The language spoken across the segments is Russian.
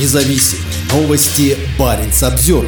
Независимые новости. Барин обзор.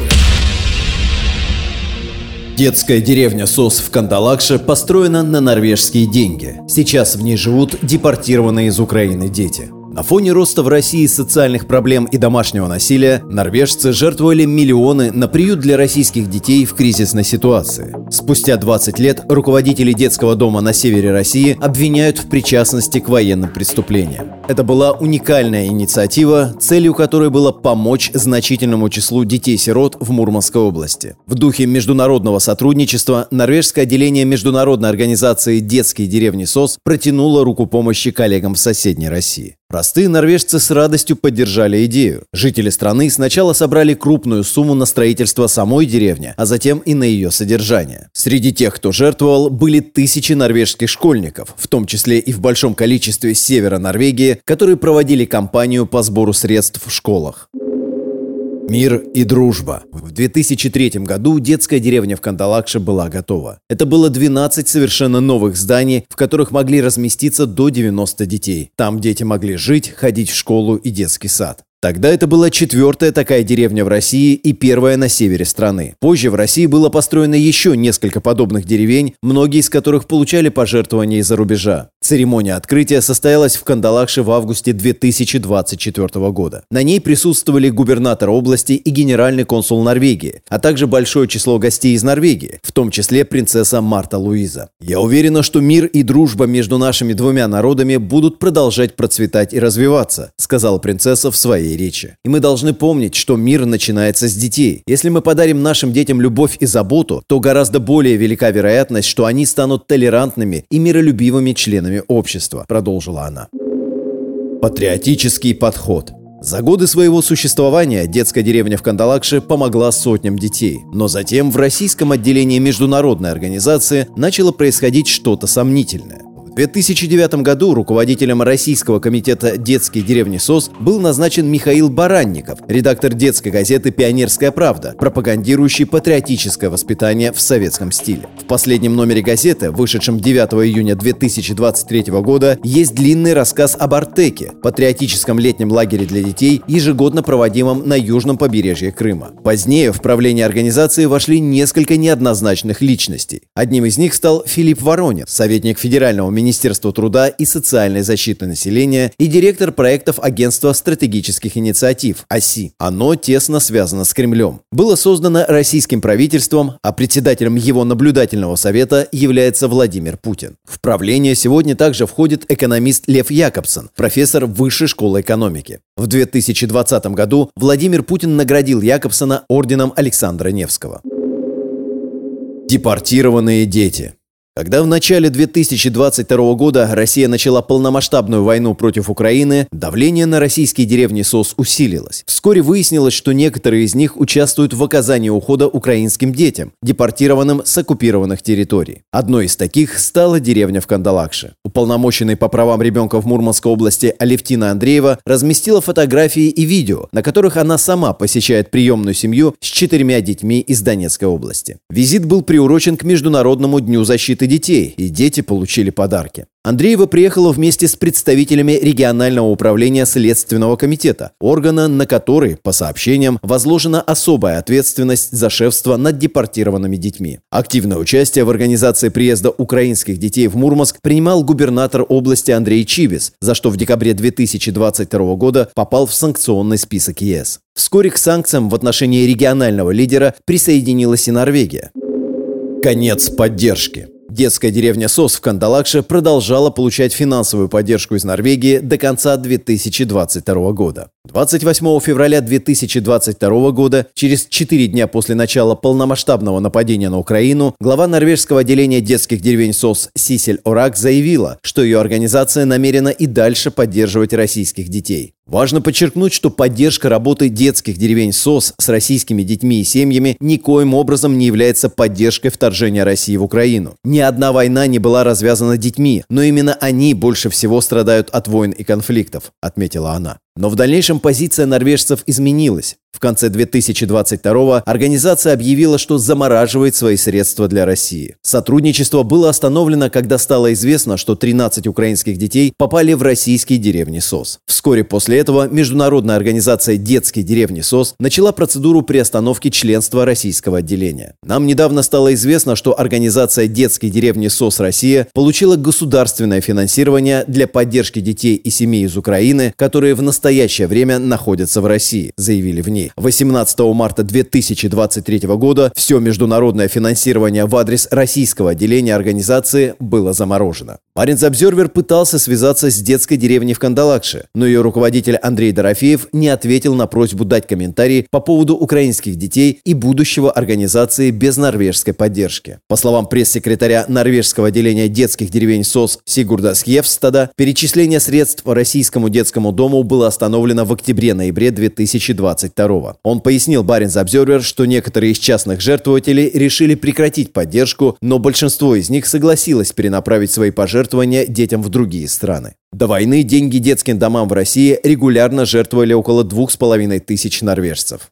Детская деревня СОС в Кандалакше построена на норвежские деньги. Сейчас в ней живут депортированные из Украины дети. На фоне роста в России социальных проблем и домашнего насилия норвежцы жертвовали миллионы на приют для российских детей в кризисной ситуации. Спустя 20 лет руководители детского дома на севере России обвиняют в причастности к военным преступлениям. Это была уникальная инициатива, целью которой было помочь значительному числу детей-сирот в Мурманской области. В духе международного сотрудничества норвежское отделение международной организации «Детские деревни СОС» протянуло руку помощи коллегам в соседней России. Простые норвежцы с радостью поддержали идею. Жители страны сначала собрали крупную сумму на строительство самой деревни, а затем и на ее содержание. Среди тех, кто жертвовал, были тысячи норвежских школьников, в том числе и в большом количестве севера Норвегии, которые проводили кампанию по сбору средств в школах. Мир и дружба. В 2003 году детская деревня в Кандалакше была готова. Это было 12 совершенно новых зданий, в которых могли разместиться до 90 детей. Там дети могли жить, ходить в школу и детский сад. Тогда это была четвертая такая деревня в России и первая на севере страны. Позже в России было построено еще несколько подобных деревень, многие из которых получали пожертвования из-за рубежа. Церемония открытия состоялась в Кандалакше в августе 2024 года. На ней присутствовали губернатор области и генеральный консул Норвегии, а также большое число гостей из Норвегии, в том числе принцесса Марта Луиза. Я уверена, что мир и дружба между нашими двумя народами будут продолжать процветать и развиваться, сказала принцесса в своей речи. И мы должны помнить, что мир начинается с детей. Если мы подарим нашим детям любовь и заботу, то гораздо более велика вероятность, что они станут толерантными и миролюбивыми членами общества, продолжила она. Патриотический подход – за годы своего существования детская деревня в Кандалакше помогла сотням детей. Но затем в российском отделении международной организации начало происходить что-то сомнительное. В 2009 году руководителем Российского комитета детской деревни СОС был назначен Михаил Баранников, редактор детской газеты «Пионерская правда», пропагандирующий патриотическое воспитание в советском стиле. В последнем номере газеты, вышедшем 9 июня 2023 года, есть длинный рассказ об Артеке, патриотическом летнем лагере для детей, ежегодно проводимом на южном побережье Крыма. Позднее в правление организации вошли несколько неоднозначных личностей. Одним из них стал Филипп Воронин, советник федерального министра Министерства труда и социальной защиты населения и директор проектов Агентства стратегических инициатив ОСИ. Оно тесно связано с Кремлем. Было создано российским правительством, а председателем его наблюдательного совета является Владимир Путин. В правление сегодня также входит экономист Лев Якобсон, профессор Высшей школы экономики. В 2020 году Владимир Путин наградил Якобсона орденом Александра Невского. Депортированные дети. Когда в начале 2022 года Россия начала полномасштабную войну против Украины, давление на российские деревни СОС усилилось. Вскоре выяснилось, что некоторые из них участвуют в оказании ухода украинским детям, депортированным с оккупированных территорий. Одной из таких стала деревня в Кандалакше. Уполномоченный по правам ребенка в Мурманской области Алевтина Андреева разместила фотографии и видео, на которых она сама посещает приемную семью с четырьмя детьми из Донецкой области. Визит был приурочен к Международному дню защиты и детей, и дети получили подарки. Андреева приехала вместе с представителями регионального управления Следственного комитета, органа, на который, по сообщениям, возложена особая ответственность за шефство над депортированными детьми. Активное участие в организации приезда украинских детей в Мурманск принимал губернатор области Андрей Чибис, за что в декабре 2022 года попал в санкционный список ЕС. Вскоре к санкциям в отношении регионального лидера присоединилась и Норвегия. Конец поддержки. Детская деревня СОС в Кандалакше продолжала получать финансовую поддержку из Норвегии до конца 2022 года. 28 февраля 2022 года, через 4 дня после начала полномасштабного нападения на Украину, глава норвежского отделения детских деревень СОС Сисель Орак заявила, что ее организация намерена и дальше поддерживать российских детей. Важно подчеркнуть, что поддержка работы детских деревень СОС с российскими детьми и семьями никоим образом не является поддержкой вторжения России в Украину. Ни одна война не была развязана детьми, но именно они больше всего страдают от войн и конфликтов, отметила она. Но в дальнейшем позиция норвежцев изменилась. В конце 2022 организация объявила, что замораживает свои средства для России. Сотрудничество было остановлено, когда стало известно, что 13 украинских детей попали в российские деревни СОС. Вскоре после этого международная организация «Детские деревни СОС» начала процедуру приостановки членства российского отделения. Нам недавно стало известно, что организация «Детские деревни СОС Россия» получила государственное финансирование для поддержки детей и семей из Украины, которые в настоящее время находятся в России, заявили в ней. 18 марта 2023 года все международное финансирование в адрес российского отделения организации было заморожено. Маринс Обзервер пытался связаться с детской деревней в Кандалакше, но ее руководитель Андрей Дорофеев не ответил на просьбу дать комментарий по поводу украинских детей и будущего организации без норвежской поддержки. По словам пресс-секретаря норвежского отделения детских деревень СОС Сигурда Скьевстада, перечисление средств российскому детскому дому было остановлено в октябре-ноябре 2022 Он пояснил Баринс Обзервер, что некоторые из частных жертвователей решили прекратить поддержку, но большинство из них согласилось перенаправить свои пожертвования детям в другие страны. До войны деньги детским домам в России регулярно жертвовали около двух с половиной тысяч норвежцев.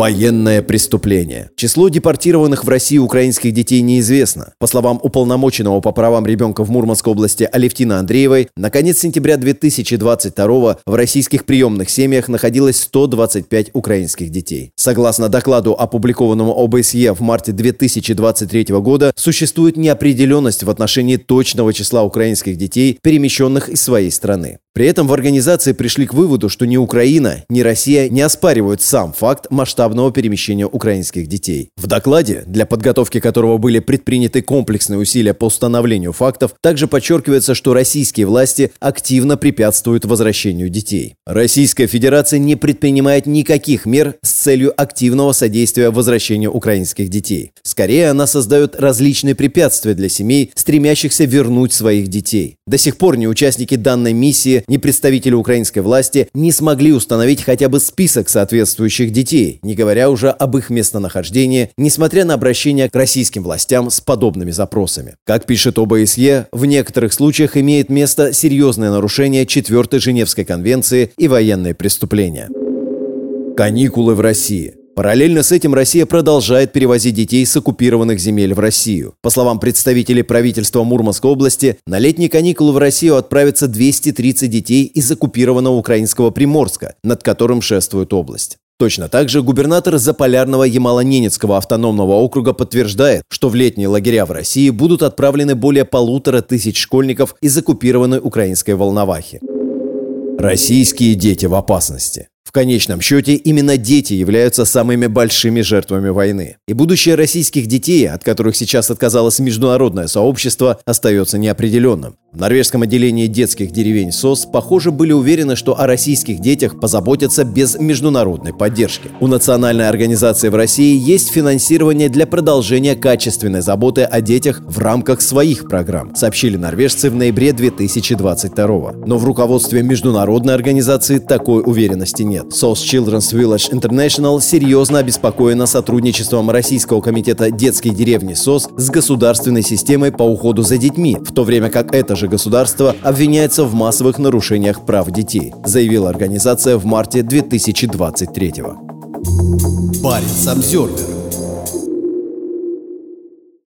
Военное преступление. Число депортированных в Россию украинских детей неизвестно. По словам уполномоченного по правам ребенка в Мурманской области Алевтина Андреевой, на конец сентября 2022 в российских приемных семьях находилось 125 украинских детей. Согласно докладу, опубликованному ОБСЕ в марте 2023 года, существует неопределенность в отношении точного числа украинских детей, перемещенных из своей страны. При этом в организации пришли к выводу, что ни Украина, ни Россия не оспаривают сам факт масштабного перемещения украинских детей. В докладе, для подготовки которого были предприняты комплексные усилия по установлению фактов, также подчеркивается, что российские власти активно препятствуют возвращению детей. Российская Федерация не предпринимает никаких мер с целью активного содействия возвращению украинских детей. Скорее, она создает различные препятствия для семей, стремящихся вернуть своих детей. До сих пор ни участники данной миссии, ни представители украинской власти не смогли установить хотя бы список соответствующих детей, не говоря уже об их местонахождении, несмотря на обращение к российским властям с подобными запросами. Как пишет ОБСЕ, в некоторых случаях имеет место серьезное нарушение 4 Женевской конвенции и военные преступления. Каникулы в России. Параллельно с этим Россия продолжает перевозить детей с оккупированных земель в Россию. По словам представителей правительства Мурманской области, на летние каникулы в Россию отправятся 230 детей из оккупированного украинского Приморска, над которым шествует область. Точно так же губернатор Заполярного Ямало-Ненецкого автономного округа подтверждает, что в летние лагеря в России будут отправлены более полутора тысяч школьников из оккупированной украинской Волновахи. Российские дети в опасности. В конечном счете, именно дети являются самыми большими жертвами войны. И будущее российских детей, от которых сейчас отказалось международное сообщество, остается неопределенным. В норвежском отделении детских деревень СОС, похоже, были уверены, что о российских детях позаботятся без международной поддержки. У национальной организации в России есть финансирование для продолжения качественной заботы о детях в рамках своих программ, сообщили норвежцы в ноябре 2022 Но в руководстве международной организации такой уверенности нет. SOS Children's Village International серьезно обеспокоена сотрудничеством Российского комитета детской деревни СОС с государственной системой по уходу за детьми, в то время как это же государство обвиняется в массовых нарушениях прав детей, заявила организация в марте 2023 года. Парень Самсервер